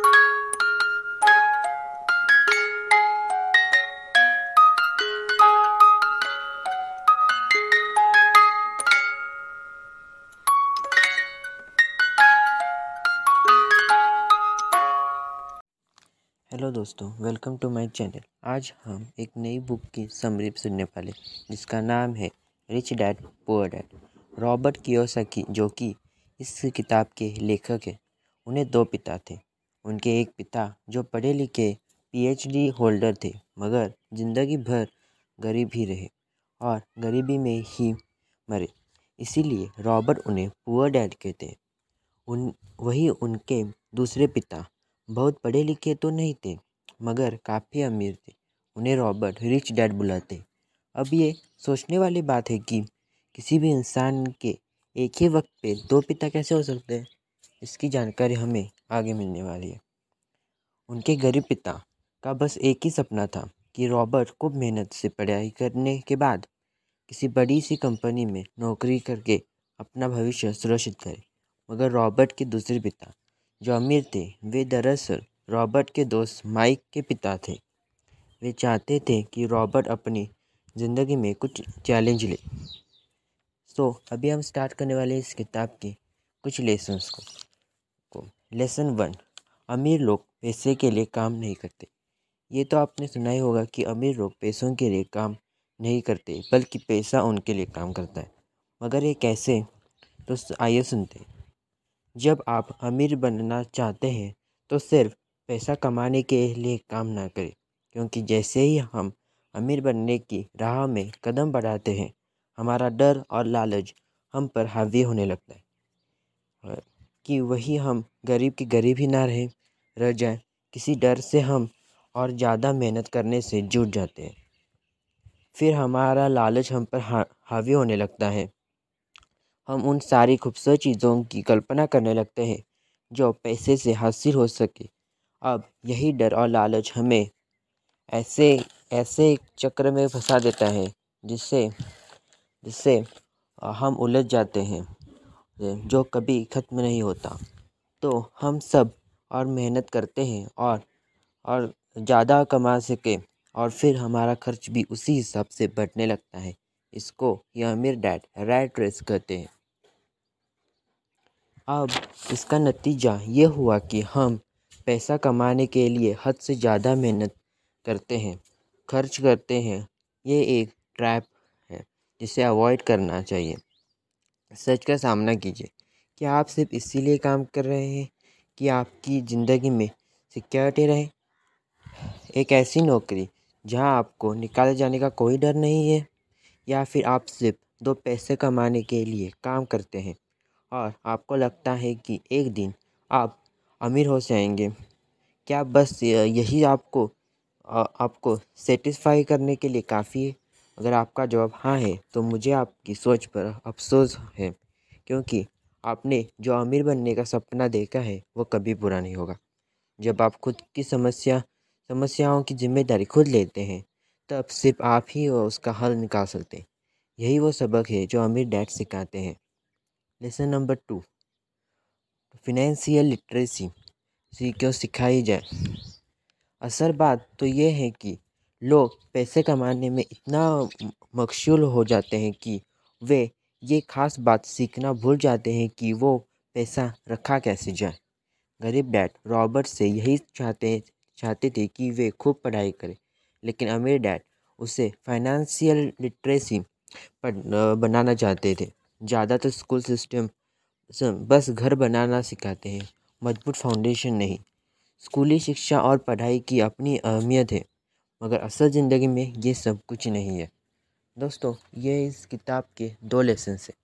Hello दोस्तों, welcome to my channel. आज हम एक नई बुक की समरी सुनने वाले जिसका नाम है rich dad, poor dad. Robert Kiyosaki, जो कि इस किताब के लेखक हैं, उन्हें दो पिता थे। उनके एक पिता, जो पढ़े लिखे पीएचडी होल्डर थे, मगर ज़िंदगी भर गरीब ही रहे और गरीबी में ही मरे। इसीलिए रॉबर्ट उन्हें पुअर डैड कहते हैं। उन, वही उनके दूसरे पिता। बहुत पढ़े लिखे तो नहीं थे, मगर काफ़ी अमीर थे। उन्हें रॉबर्ट रिच डैड बुलाते। अब ये सोचने वाली बात है कि किसी भी इंसान के एक ही वक्त पे दो पिता कैसे हो सकते हैं? इसकी जानकारी हमें आगे मिलने वाली है। उनके गरीब पिता का बस एक ही सपना था कि रॉबर्ट खूब मेहनत से पढ़ाई करने के बाद किसी बड़ी सी कंपनी में नौकरी करके अपना भविष्य सुरक्षित करे। मगर रॉबर्ट के दूसरे पिता जो अमीर थे, वे दरअसल रॉबर्ट के दोस्त माइक के पिता थे। वे चाहते थे कि रॉबर्ट अपनी ज़िंदगी में कुछ चैलेंज ले। तो अभी हम स्टार्ट करने वाले इस किताब के कुछ लेसन्स को। लेसन वन, अमीर लोग पैसे के लिए काम नहीं करते। ये तो आपने सुना ही होगा कि अमीर लोग पैसों के लिए काम नहीं करते, बल्कि पैसा उनके लिए काम करता है। मगर ये कैसे? तो आइए सुनते जब आप अमीर बनना चाहते हैं तो सिर्फ़ पैसा कमाने के लिए काम ना करें, क्योंकि जैसे ही हम अमीर बनने की राह में कदम बढ़ाते हैं, हमारा डर और लालच हम पर हावी होने लगता है। कि वही हम गरीब की गरीब ही ना रहें रह जाए। किसी डर से हम और ज़्यादा मेहनत करने से जुट जाते हैं। फिर हमारा लालच हम पर हा, हावी होने लगता है। हम उन सारी खूबसूरत चीज़ों की कल्पना करने लगते हैं जो पैसे से हासिल हो सके। अब यही डर और लालच हमें ऐसे ऐसे चक्र में फंसा देता है जिससे जिससे हम उलझ जाते हैं। जो कभी ख़त्म नहीं होता। तो हम सब और मेहनत करते हैं और और ज़्यादा कमा सके और फिर हमारा खर्च भी उसी हिसाब से बढ़ने लगता है। इसको यह अमीर डैड रैट रेस कहते हैं। अब इसका नतीजा ये हुआ कि हम पैसा कमाने के लिए हद से ज़्यादा मेहनत करते हैं, खर्च करते हैं। ये एक ट्रैप है, जिसे अवॉइड करना चाहिए। सच का सामना कीजिए। क्या आप सिर्फ़ इसीलिए काम कर रहे हैं कि आपकी ज़िंदगी में सिक्योरिटी रहे? एक ऐसी नौकरी जहाँ आपको निकाले जाने का कोई डर नहीं है, या फिर आप सिर्फ़ दो पैसे कमाने के लिए काम करते हैं और आपको लगता है कि एक दिन आप अमीर हो जाएँगे। क्या बस यही आपको आपको सेटिस्फाई करने के लिए काफ़ी है? अगर आपका जवाब हाँ है तो मुझे आपकी सोच पर अफसोस है, क्योंकि आपने जो अमीर बनने का सपना देखा है, वो कभी पूरा नहीं होगा। जब आप खुद की समस्या, समस्याओं की ज़िम्मेदारी खुद लेते हैं, तब सिर्फ़ आप ही उसका हल निकाल सकते हैं। यही वो सबक है जो अमीर डैड सिखाते हैं। Lesson number two. Financial literacy क्यों सिखाई जाए। असल बात तो ये है कि लोग पैसे कमाने में इतना मकशूल हो जाते हैं कि वे ये खास बात सीखना भूल जाते हैं कि वो पैसा रखा कैसे जाए। गरीब डैड रॉबर्ट से यही चाहते चाहते थे कि वे खूब पढ़ाई करें, लेकिन अमीर डैड उसे फाइनेंशियल लिटरेसी पर बनाना चाहते थे। ज़्यादातर स्कूल सिस्टम बस घर बनाना सिखाते हैं, मज़बूत फाउंडेशन नहीं। स्कूली शिक्षा और पढ़ाई की अपनी अहमियत है। मगर असल ज़िंदगी में ये सब कुछ नहीं है। दोस्तों, ये इस किताब के दो लेसन हैं।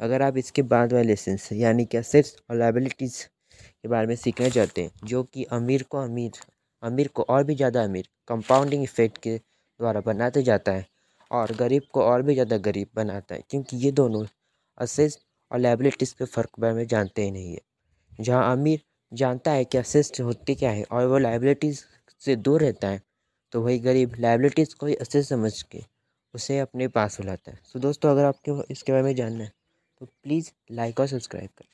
अगर आप इसके बाद वाले लेसन यानी कि असेट्स और लाइबिलिटीज़ के बारे में सीखना चाहते हैं, जो कि अमीर को अमीर अमीर को और भी ज़्यादा अमीर कंपाउंडिंग इफ़ेक्ट के द्वारा बनाते जाता है और गरीब को और भी ज़्यादा गरीब बनाता है, क्योंकि ये दोनों असेस और लाइबिलिटीज़ के फ़र्क बारे में जानते ही नहीं है। जहाँ अमीर जानता है कि असेस्ट होती क्या है और वो लाइबिलिटीज़ से दूर रहता है तो वही गरीब लाइबिलिटीज़ को ही अच्छे समझ के उसे अपने पास बुलाता है। सो दोस्तों, अगर आपके इसके बारे में जानना है तो प्लीज़ लाइक और सब्सक्राइब करें।